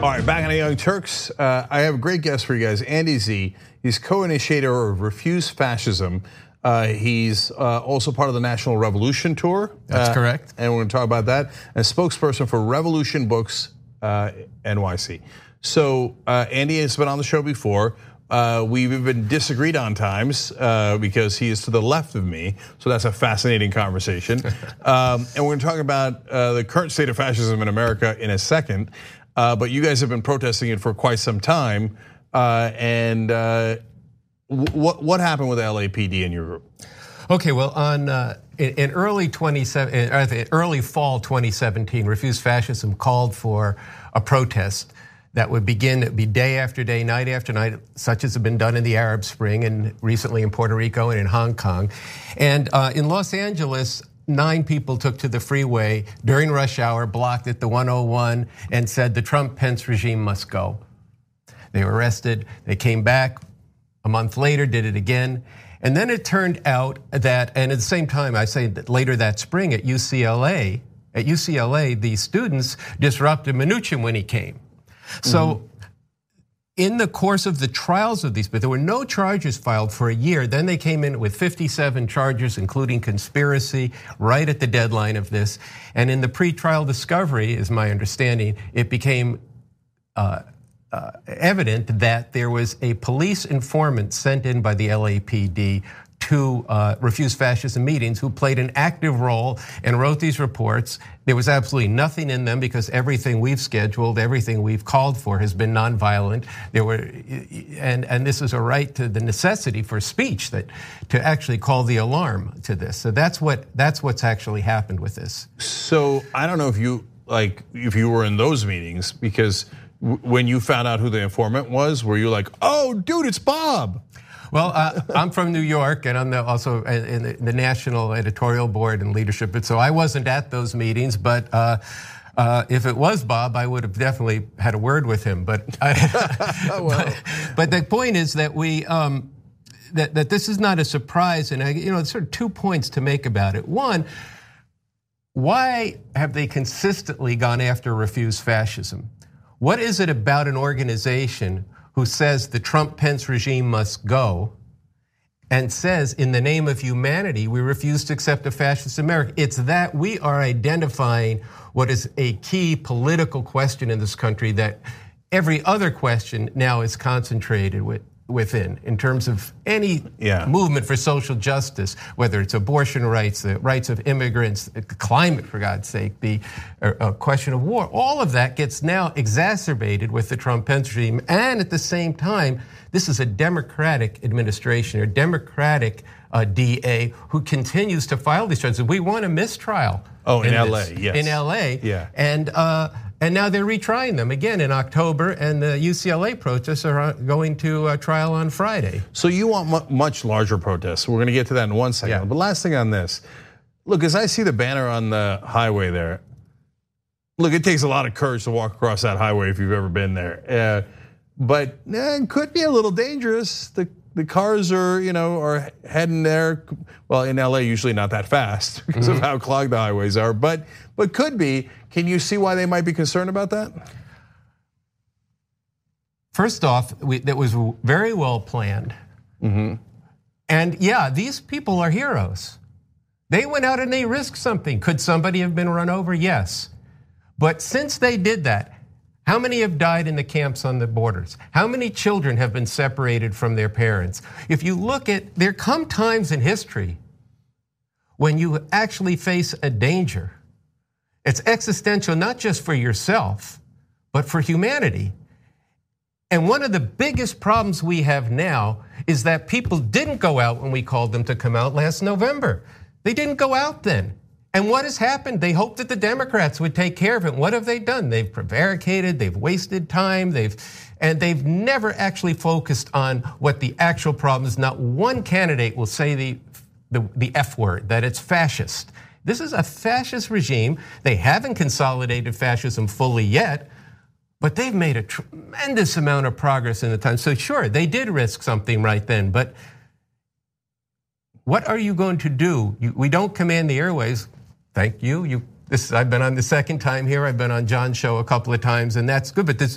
All right, back on the Young Turks. Uh, I have a great guest for you guys, Andy Zee. He's co-initiator of Refuse Fascism. Uh, he's uh, also part of the National Revolution Tour. That's correct. And we're going to talk about that. And spokesperson for Revolution Books NYC. So Andy has been on the show before. Uh, we've even disagreed on times uh, because he is to the left of me. So that's a fascinating conversation. um, and we're going to talk about uh, the current state of fascism in America in a second. Uh, but you guys have been protesting it for quite some time. Uh, and uh, what what happened with LAPD in your group? Okay, well, on in early 27, early fall 2017, Refuse Fascism called for a protest that would begin, it would be day after day, night after night, such as have been done in the Arab Spring and recently in Puerto Rico and in Hong Kong. And in Los Angeles, nine people took to the freeway during rush hour, blocked at the 101, and said the Trump Pence regime must go. They were arrested. They came back a month later, did it again. And then it turned out that, and at the same time, I say that later that spring at UCLA, at UCLA, the students disrupted Mnuchin when he came. So mm-hmm. In the course of the trials of these, but there were no charges filed for a year. Then they came in with 57 charges, including conspiracy, right at the deadline of this. And in the pre-trial discovery, is my understanding, it became uh, uh, evident that there was a police informant sent in by the LAPD to uh, refuse fascism meetings who played an active role and wrote these reports. There was absolutely nothing in them because everything we've scheduled, everything we've called for has been nonviolent. There were, and, and this is a right to the necessity for speech that to actually call the alarm to this. So that's what that's what's actually happened with this. So I don't know if you like if you were in those meetings because when you found out who the informant was, were you like, oh, dude, it's Bob? Well, uh, I'm from New York, and I'm also in the national editorial board and leadership. And so I wasn't at those meetings, but. Uh, uh, if it was Bob, I would have definitely had a word with him. But, I, but, but, the point is that we um, that that this is not a surprise, and I, you know, sort of two points to make about it. One, why have they consistently gone after refuse fascism? What is it about an organization who says the Trump Pence regime must go and says, in the name of humanity, we refuse to accept a fascist America. It's that we are identifying what is a key political question in this country that every other question now is concentrated with within in terms of any yeah. movement for social justice, whether it's abortion rights, the rights of immigrants, climate, for God's sake, the uh, question of war. All of that gets now exacerbated with the Trump Pence regime. And at the same time, this is a Democratic administration or Democratic uh, DA who continues to file these charges. We want a mistrial. Oh, in, in LA, yes. In LA. Yeah. And uh, and now they're retrying them again in October, and the UCLA protests are going to trial on Friday. So you want much larger protests. We're going to get to that in one second. Yeah. But last thing on this look, as I see the banner on the highway there, look, it takes a lot of courage to walk across that highway if you've ever been there. Uh, but eh, it could be a little dangerous. The the cars are, you know, are heading there. Well, in LA, usually not that fast because mm-hmm. of how clogged the highways are, but but could be. Can you see why they might be concerned about that? First off, we, that was very well planned. Mm-hmm. And yeah, these people are heroes. They went out and they risked something. Could somebody have been run over? Yes. But since they did that, how many have died in the camps on the borders? How many children have been separated from their parents? If you look at, there come times in history when you actually face a danger. It's existential, not just for yourself, but for humanity. And one of the biggest problems we have now is that people didn't go out when we called them to come out last November. They didn't go out then. And what has happened? They hoped that the Democrats would take care of it. What have they done? They've prevaricated, they've wasted time, they've and they've never actually focused on what the actual problem is. Not one candidate will say the, the, the F word, that it's fascist. This is a fascist regime. They haven't consolidated fascism fully yet, but they've made a tremendous amount of progress in the time. So, sure, they did risk something right then, but what are you going to do? we don't command the airways. Thank you. You This I've been on the second time here. I've been on John's show a couple of times, and that's good. But this,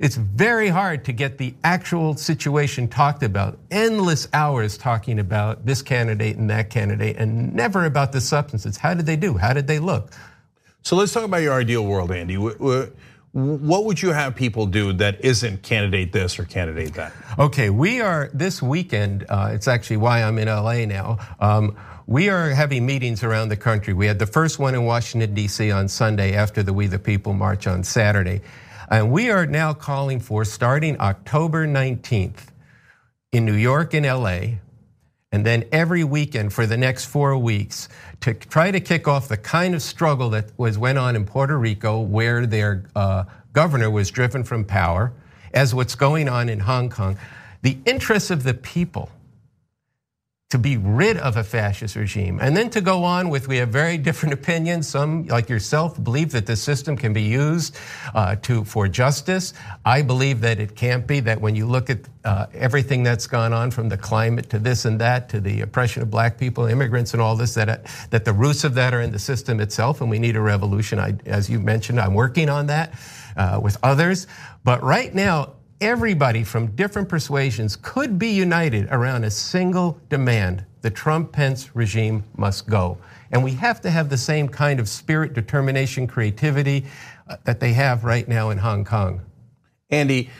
it's very hard to get the actual situation talked about. Endless hours talking about this candidate and that candidate, and never about the substances. How did they do? How did they look? So let's talk about your ideal world, Andy. What would you have people do that isn't candidate this or candidate that? Okay, we are this weekend. Uh, it's actually why I'm in LA now. We are having meetings around the country. We had the first one in Washington, D.C. on Sunday after the We the People March on Saturday. And we are now calling for starting October 19th in New York and LA, and then every weekend for the next four weeks to try to kick off the kind of struggle that was went on in Puerto Rico, where their uh, governor was driven from power, as what's going on in Hong Kong. The interests of the people to be rid of a fascist regime. And then to go on with, we have very different opinions. Some, like yourself, believe that the system can be used uh, to for justice. I believe that it can't be. That when you look at uh, everything that's gone on, from the climate to this and that, to the oppression of black people, immigrants, and all this, that uh, that the roots of that are in the system itself, and we need a revolution. I, as you mentioned, I'm working on that with others. But right now, everybody from different persuasions could be united around a single demand the Trump Pence regime must go. And we have to have the same kind of spirit, determination, creativity uh, that they have right now in Hong Kong. Andy,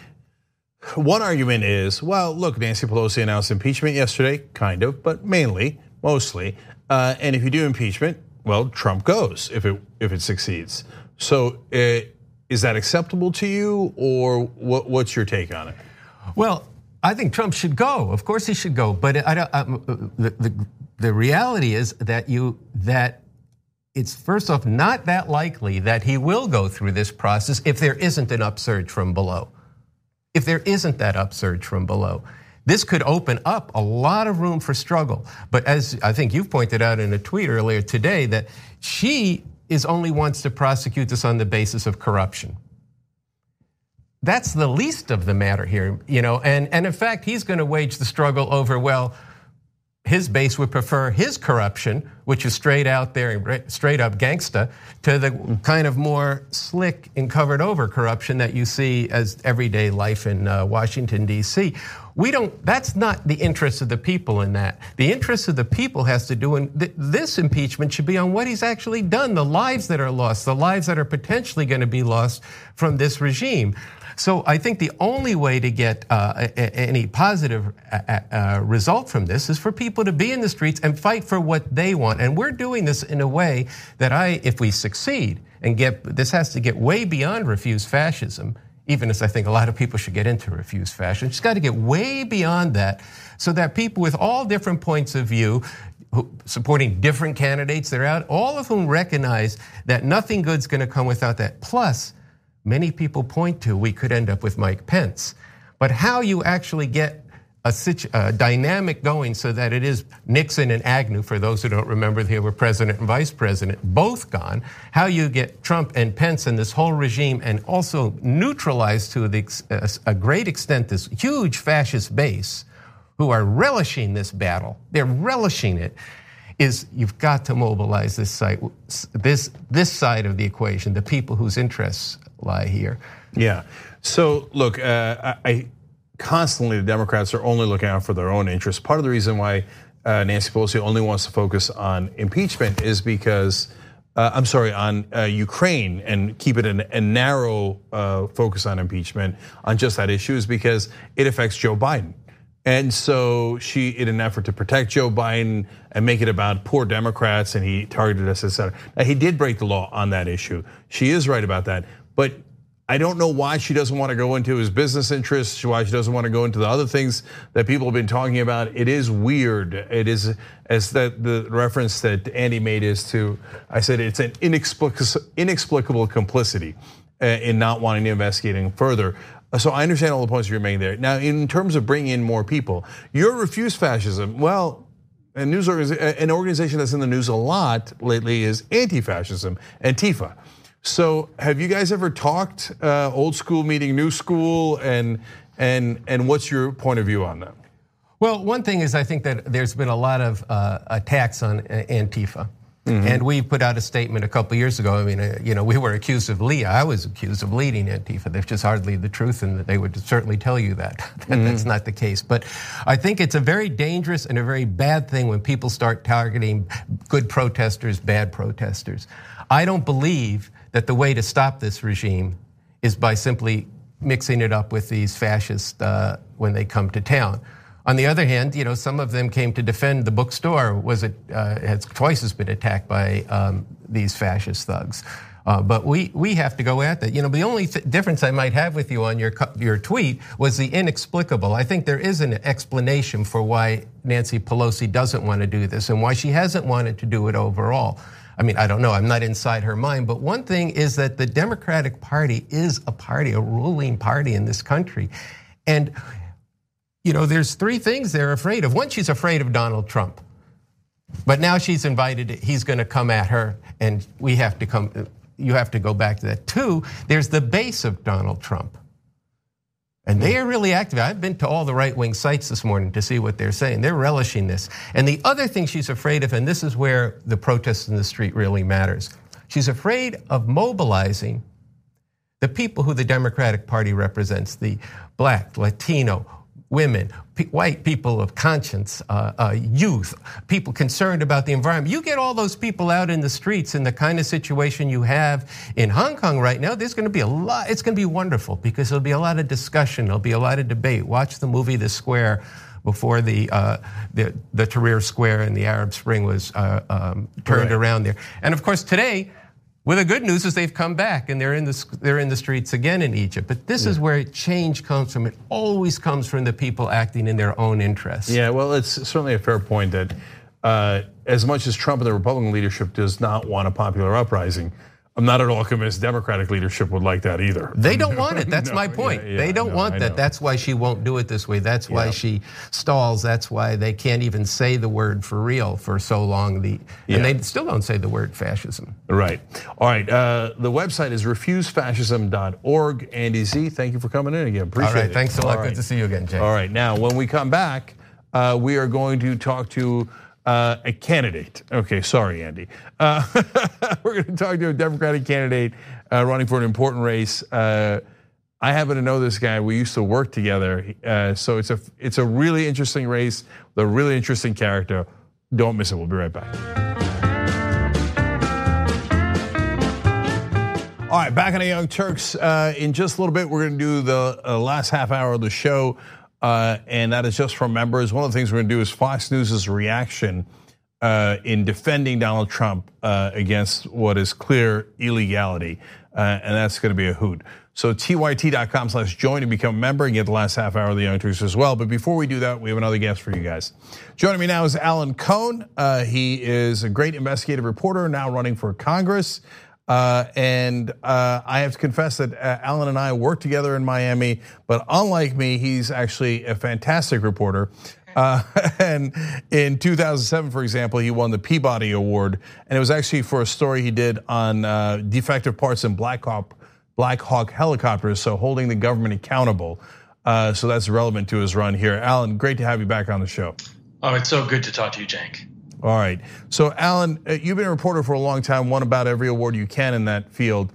one argument is well, look, Nancy Pelosi announced impeachment yesterday, kind of, but mainly, mostly. Uh, and if you do impeachment, well, Trump goes if it if it succeeds. So uh, is that acceptable to you, or what, what's your take on it? Well, I think Trump should go. Of course, he should go. But I I, um, the, the, the reality is that you that it's first off not that likely that he will go through this process if there isn't an upsurge from below. If there isn't that upsurge from below. This could open up a lot of room for struggle. But as I think you've pointed out in a tweet earlier today, that she is only wants to prosecute this on the basis of corruption. That's the least of the matter here, you know, and, and in fact, he's going to wage the struggle over, well, his base would prefer his corruption, which is straight out there, straight up gangsta, to the kind of more slick and covered over corruption that you see as everyday life in uh, Washington, D.C. We don't, that's not the interest of the people in that. The interest of the people has to do, and this impeachment should be on what he's actually done, the lives that are lost, the lives that are potentially going to be lost from this regime. So I think the only way to get uh, any positive uh, uh, result from this is for people to be in the streets and fight for what they want. And we're doing this in a way that I, if we succeed and get, this has to get way beyond refuse fascism, even as I think a lot of people should get into refuse fascism. It's got to get way beyond that so that people with all different points of view supporting different candidates that are out, all of whom recognize that nothing good's going to come without that. Plus, many people point to, we could end up with Mike Pence. But how you actually get a, a, dynamic going so that it is Nixon and Agnew, for those who don't remember, they were president and vice president, both gone. How you get Trump and Pence and this whole regime and also neutralize to the, a great extent this huge fascist base who are relishing this battle. They're relishing it. Is you've got to mobilize this side, this this side of the equation, the people whose interests lie here. Yeah. So look, uh, I constantly the Democrats are only looking out for their own interests. Part of the reason why uh, Nancy Pelosi only wants to focus on impeachment is because. Uh, I'm sorry, on uh, Ukraine and keep it a narrow focus on impeachment on just that issue is because it affects Joe Biden. And so she, in an effort to protect Joe Biden and make it about poor Democrats, and he targeted us, et cetera. Now, he did break the law on that issue. She is right about that. But I don't know why she doesn't want to go into his business interests, why she doesn't want to go into the other things that people have been talking about. It is weird. It is, as that the reference that Andy made is to, I said it's an inexplicable, complicity uh, in not wanting to investigate further. So I understand all the points you're making there. Now, in terms of bringing in more people, your refuse fascism. Well, an organization that's in the news a lot lately is anti-fascism, Antifa. So, have you guys ever talked uh, old school meeting new school, and and and what's your point of view on that? Well, one thing is I think that there's been a lot of uh, attacks on Antifa. Mm-hmm. And we put out a statement a couple years ago. I mean, uh, you know, we were accused of leading. I was accused of leading Antifa. That's just hardly the truth, and they would certainly tell you that. mm-hmm. That's not the case. But I think it's a very dangerous and a very bad thing when people start targeting good protesters, bad protesters. I don't believe that the way to stop this regime is by simply mixing it up with these fascists uh, when they come to town. On the other hand, you know, some of them came to defend the bookstore. Was it uh, has twice has been attacked by um, these fascist thugs. Uh, but we, we have to go at that. You know, the only th- difference I might have with you on your your tweet was the inexplicable. I think there is an explanation for why Nancy Pelosi doesn't want to do this and why she hasn't wanted to do it overall. I mean, I don't know. I'm not inside her mind. But one thing is that the Democratic Party is a party, a ruling party in this country, and you know, there's three things they're afraid of. One, she's afraid of Donald Trump. But now she's invited, he's gonna come at her, and we have to come, you have to go back to that. Two, there's the base of Donald Trump. And they are really active. I've been to all the right wing sites this morning to see what they're saying. They're relishing this. And the other thing she's afraid of, and this is where the protests in the street really matters, she's afraid of mobilizing the people who the Democratic Party represents the black, Latino, women, white people of conscience, uh, uh, youth, people concerned about the environment. You get all those people out in the streets in the kind of situation you have in Hong Kong right now, there's going to be a lot, it's going to be wonderful because there'll be a lot of discussion, there'll be a lot of debate. Watch the movie The Square before the, uh, the, the Tahrir Square and the Arab Spring was uh, um, turned right. around there. And of course, today, well, the good news is they've come back and they're in the, they're in the streets again in Egypt. But this yeah. is where change comes from. It always comes from the people acting in their own interests. Yeah, well, it's certainly a fair point that uh, as much as Trump and the Republican leadership does not want a popular uprising, I'm not at all convinced Democratic leadership would like that either. They don't want it. That's no, my point. Yeah, yeah, they don't no, want that. That's why she won't do it this way. That's why yeah. she stalls. That's why they can't even say the word for real for so long. The and they still don't say the word fascism. Right. All right. Uh, the website is refusefascism.org. Andy Zee, thank you for coming in again. Appreciate it. All right. It. Thanks a lot. Right. Good to see you again, Jay. All right. Now, when we come back, uh, we are going to talk to uh, a candidate. Okay, sorry, Andy. Uh, we're going to talk to a Democratic candidate uh, running for an important race. Uh, I happen to know this guy. We used to work together, uh, so it's a it's a really interesting race with a really interesting character. Don't miss it. We'll be right back. All right, back on the Young Turks. Uh, in just a little bit, we're going to do the last half hour of the show and that is just for members. One of the things we're going to do is Fox News' reaction uh, in defending Donald Trump uh, against what is clear illegality, uh, and that's going to be a hoot. So tyt.com slash join and become a member and get the last half hour of the Young Turks as well. But before we do that, we have another guest for you guys. Joining me now is Alan Cohn. Uh, he is a great investigative reporter now running for Congress. Uh, and uh, I have to confess that uh, Alan and I worked together in Miami, but unlike me, he's actually a fantastic reporter. Uh, and in 2007, for example, he won the Peabody Award, and it was actually for a story he did on uh, defective parts in Black Hawk, Black Hawk helicopters, so holding the government accountable. Uh, so that's relevant to his run here. Alan, great to have you back on the show. Oh, it's so good to talk to you, Cenk. All right. So, Alan, uh, you've been a reporter for a long time, won about every award you can in that field.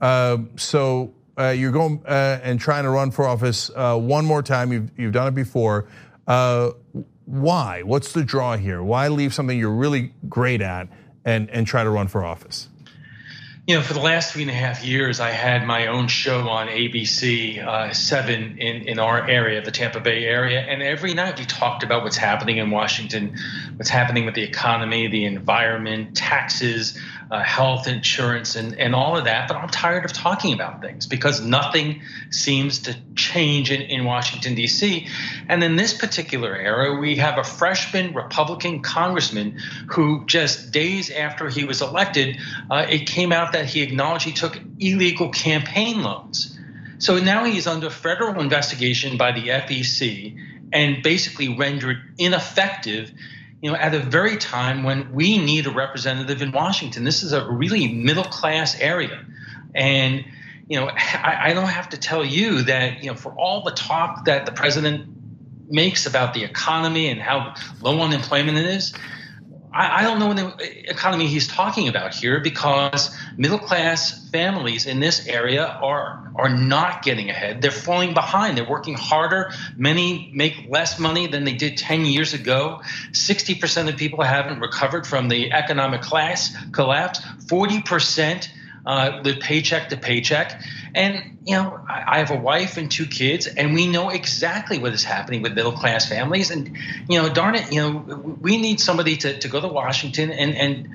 Uh, so, uh, you're going and trying to run for office one more time. You've, you've done it before. Why? What's the draw here? Why leave something you're really great at and, and try to run for office? You know, for the last three and a half years, I had my own show on ABC uh, Seven in in our area, the Tampa Bay area, and every night we talked about what's happening in Washington, what's happening with the economy, the environment, taxes, uh, health insurance and, and all of that. But I'm tired of talking about things because nothing seems to change in, in Washington, D.C. And in this particular era, we have a freshman Republican congressman who just days after he was elected, uh, it came out that he acknowledged he took illegal campaign loans. So now he's under federal investigation by the FEC and basically rendered ineffective you know, at a very time when we need a representative in Washington. This is a really middle class area. And, you know, I, I, don't have to tell you that, you know, for all the talk that the president makes about the economy and how low unemployment it is, I, don't know what the economy he's talking about here because middle class families in this area are are not getting ahead. They're falling behind. They're working harder. Many make less money than they did 10 years ago. 60% of people haven't recovered from the economic class collapse. 40% uh, live paycheck to paycheck. And, you know, I, have a wife and two kids, and we know exactly what is happening with middle class families. And, you know, darn it, you know, we need somebody to, to go to Washington and, and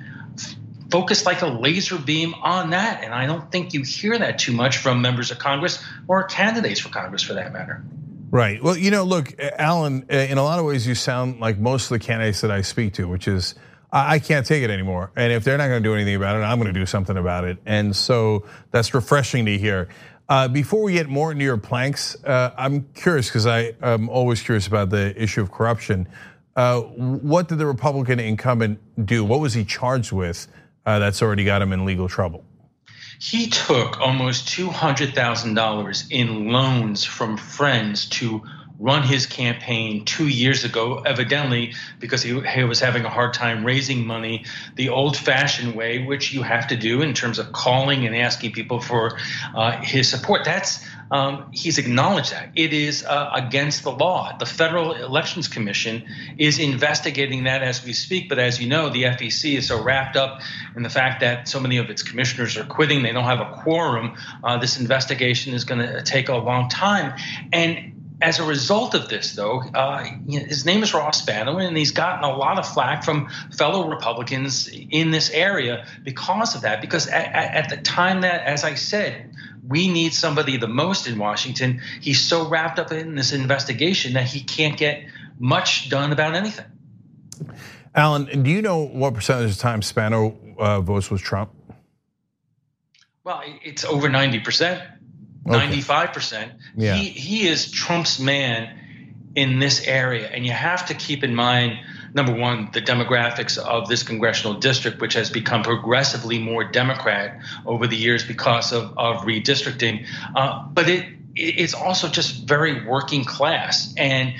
focus like a laser beam on that. And I don't think you hear that too much from members of Congress or candidates for Congress for that matter. Right. Well, you know, look, Alan, in a lot of ways, you sound like most of the candidates that I speak to, which is I can't take it anymore. And if they're not going to do anything about it, I'm going to do something about it. And so that's refreshing to hear. Uh, before we get more into your planks, uh, I'm curious because I'm always curious about the issue of corruption. Uh, what did the Republican incumbent do? What was he charged with uh, that's already got him in legal trouble? He took almost $200,000 in loans from friends to run his campaign two years ago, evidently because he, he, was having a hard time raising money the old fashioned way, which you have to do in terms of calling and asking people for uh, his support. That's um, he's acknowledged that it is uh, against the law. The Federal Elections Commission is investigating that as we speak. But as you know, the FEC is so wrapped up in the fact that so many of its commissioners are quitting, they don't have a quorum. Uh, this investigation is going to take a long time, and as a result of this, though, uh, his name is Ross Spano, and he's gotten a lot of flack from fellow Republicans in this area because of that. Because at, at, the time that, as I said, we need somebody the most in Washington, he's so wrapped up in this investigation that he can't get much done about anything. Alan, do you know what percentage of the time Spano uh, votes with Trump? Well, it's over 90%. Ninety-five percent. Yeah. He he is Trump's man in this area, and you have to keep in mind number one the demographics of this congressional district, which has become progressively more Democrat over the years because of of redistricting. Uh, but it it's also just very working class and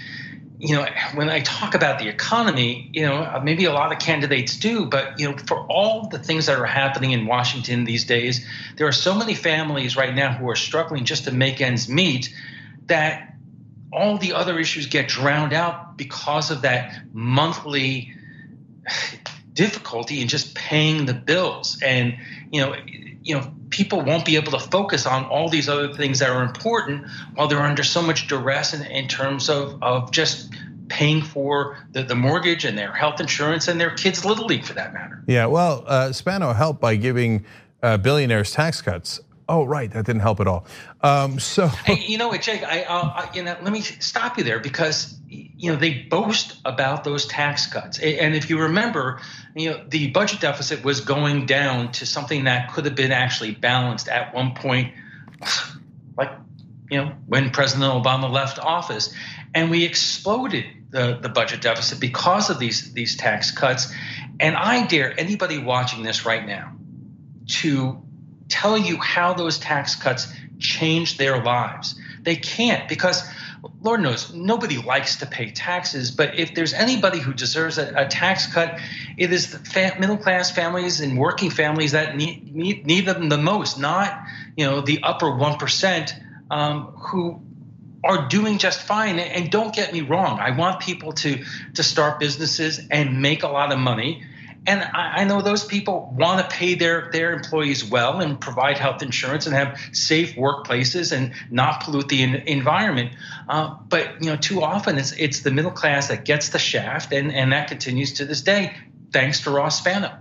you know, when I talk about the economy, you know, uh, maybe a lot of candidates do, but you know, for all the things that are happening in Washington these days, there are so many families right now who are struggling just to make ends meet that all the other issues get drowned out because of that monthly difficulty in just paying the bills. And you know, you know, people won't be able to focus on all these other things that are important while they're under so much duress in, in terms of, of just paying for the, the mortgage and their health insurance and their kids' little league for that matter. Yeah, well, uh, Spano helped by giving uh, billionaires tax cuts. Oh, right, that didn't help at all. Um, so, hey, you know what, Cenk? I, I, you know, let me stop you there because you know they boast about those tax cuts, and if you remember, you know, the budget deficit was going down to something that could have been actually balanced at one point, like you know, when President Obama left office, and we exploded the, the budget deficit because of these these tax cuts. And I dare anybody watching this right now to tell you how those tax cuts changed their lives. They can't because Lord knows nobody likes to pay taxes, but if there's anybody who deserves a, a tax cut, it is the fa- middle class families and working families that need, need, need them the most, not you know the upper one percent um, who are doing just fine. And don't get me wrong, I want people to to start businesses and make a lot of money and I, I know those people want to pay their their employees well and provide health insurance and have safe workplaces and not pollute the in, environment. Uh, but you know, too often it's it's the middle class that gets the shaft, and and that continues to this day, thanks to Ross Spano.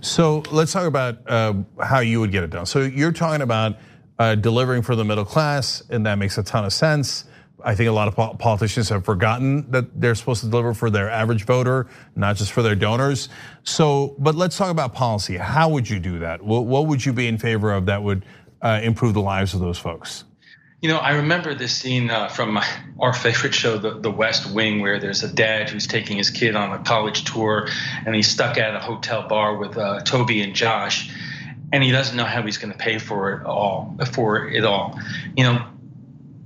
So let's talk about uh, how you would get it done. So you're talking about uh, delivering for the middle class, and that makes a ton of sense. I think a lot of politicians have forgotten that they're supposed to deliver for their average voter, not just for their donors. So, but let's talk about policy. How would you do that? What would you be in favor of that would uh, improve the lives of those folks? You know, I remember this scene uh, from our favorite show, the, the West Wing, where there's a dad who's taking his kid on a college tour, and he's stuck at a hotel bar with uh, Toby and Josh, and he doesn't know how he's going to pay for it all. For it all, you know,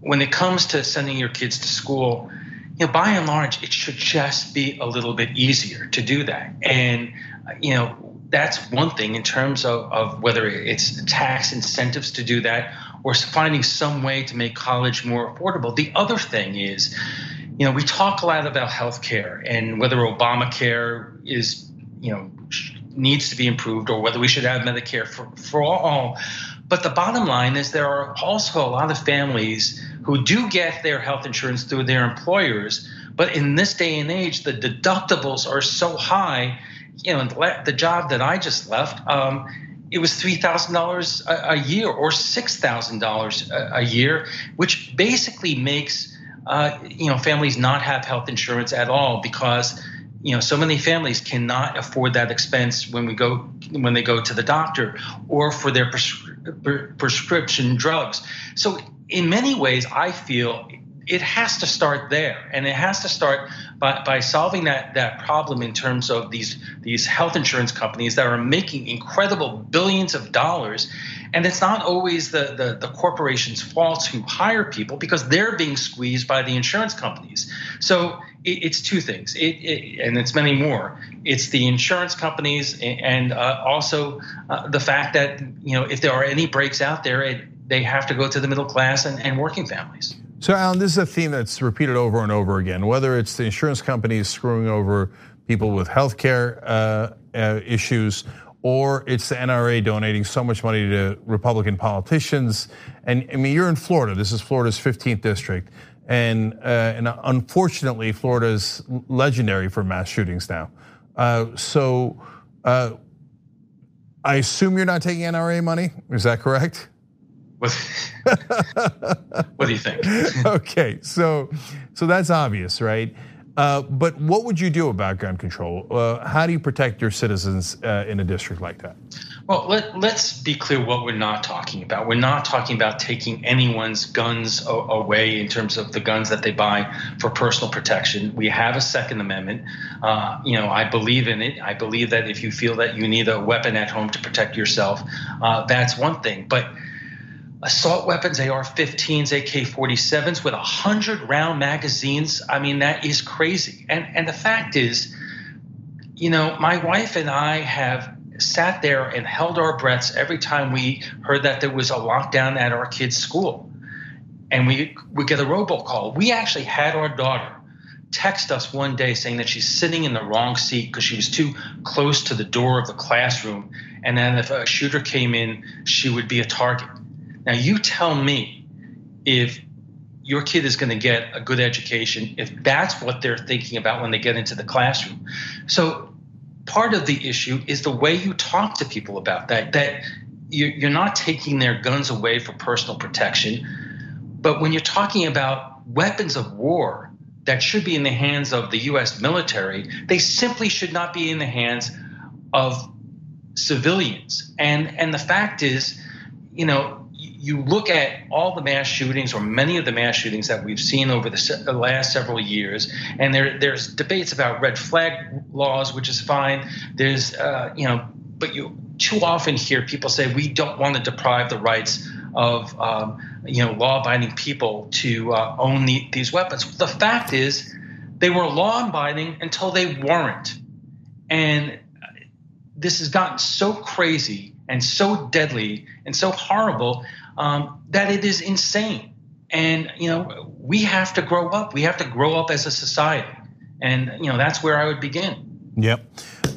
when it comes to sending your kids to school, you know, by and large, it should just be a little bit easier to do that. And, you know, that's one thing in terms of, of whether it's tax incentives to do that or finding some way to make college more affordable. The other thing is, you know, we talk a lot about healthcare and whether Obamacare is, you know, needs to be improved or whether we should have Medicare for, for all. But the bottom line is there are also a lot of families who do get their health insurance through their employers. But in this day and age, the deductibles are so high. You know, the job that I just left, um, it was three thousand dollars a year or six thousand dollars a year, which basically makes uh, you know families not have health insurance at all because you know so many families cannot afford that expense when we go when they go to the doctor or for their pres- prescription drugs so in many ways i feel it has to start there. And it has to start by, by solving that that problem in terms of these these health insurance companies that are making incredible billions of dollars. And it's not always the, the, the corporation's fault who hire people because they're being squeezed by the insurance companies. So it, it's two things, it, it, and it's many more. It's the insurance companies, and uh, also uh, the fact that you know if there are any breaks out there, they have to go to the middle class and, and working families. So, Alan, this is a theme that's repeated over and over again. Whether it's the insurance companies screwing over people with healthcare uh, uh, issues, or it's the NRA donating so much money to Republican politicians. And I mean, you're in Florida. This is Florida's 15th district. And, uh, and unfortunately, Florida is legendary for mass shootings now. Uh, so uh, I assume you're not taking NRA money. Is that correct? What, what do you think? okay, so so that's obvious, right? Uh, but what would you do about gun control? Uh, how do you protect your citizens uh, in a district like that? Well, let, us be clear what we're not talking about. We're not talking about taking anyone's guns a- away in terms of the guns that they buy for personal protection. We have a Second Amendment. Uh, you know, I believe in it. I believe that if you feel that you need a weapon at home to protect yourself, uh, that's one thing. But assault weapons, AR-15s, AK-47s with 100 round magazines, I mean, that is crazy. And, and the fact is, you know, my wife and I have sat there and held our breaths every time we heard that there was a lockdown at our kids' school. And we we get a robocall. We actually had our daughter text us one day saying that she's sitting in the wrong seat because she was too close to the door of the classroom. And then if a shooter came in, she would be a target. Now you tell me if your kid is going to get a good education if that's what they're thinking about when they get into the classroom. So part of the issue is the way you talk to people about that. That you're not taking their guns away for personal protection, but when you're talking about weapons of war that should be in the hands of the U.S. military, they simply should not be in the hands of civilians. And and the fact is, you know, you look at all the mass shootings or many of the mass shootings that we've seen over the, the last several years, and there, there's debates about red flag laws, which is fine. There's, uh, you know, but you too often hear people say we don't want to deprive the rights of, um, you know, law-abiding people to uh, own the, these weapons. The fact is, they were law-abiding until they weren't, and this has gotten so crazy and so deadly and so horrible um, that it is insane. And you know, we have to grow up. We have to grow up as a society, and you know that's where I would begin. Yep.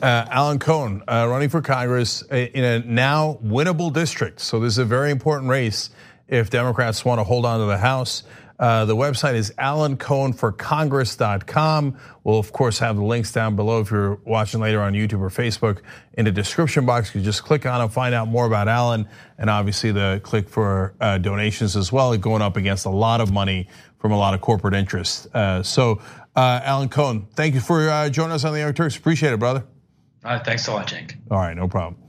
Uh, Alan Cohn uh, running for Congress in a now winnable district. So this is a very important race if Democrats want to hold on to the House. Uh, the website is alancohnforcongress.com. We'll, of course, have the links down below if you're watching later on YouTube or Facebook in the description box. You just click on it, find out more about Alan, and obviously the click for uh, donations as well, going up against a lot of money from a lot of corporate interests. Uh, so, uh, Alan Cohn, thank you for joining us on the Young Turks. Appreciate it, brother. thanks a lot, Cenk. All right, no problem.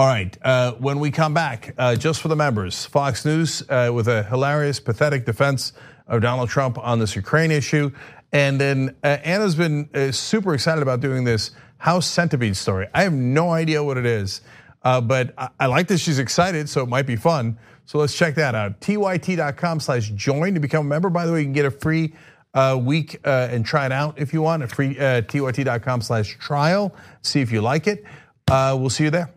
All right, uh, when we come back, uh, just for the members, Fox News uh, with a hilarious, pathetic defense of Donald Trump on this Ukraine issue. And then uh, Anna's been uh, super excited about doing this House Centipede story. I have no idea what it is, uh, but I, like that she's excited, so it might be fun. So let's check that out. TYT.com slash join to become a member. By the way, you can get a free week and try it out if you want at free tyt.com/trial. See if you like it. We'll see you there.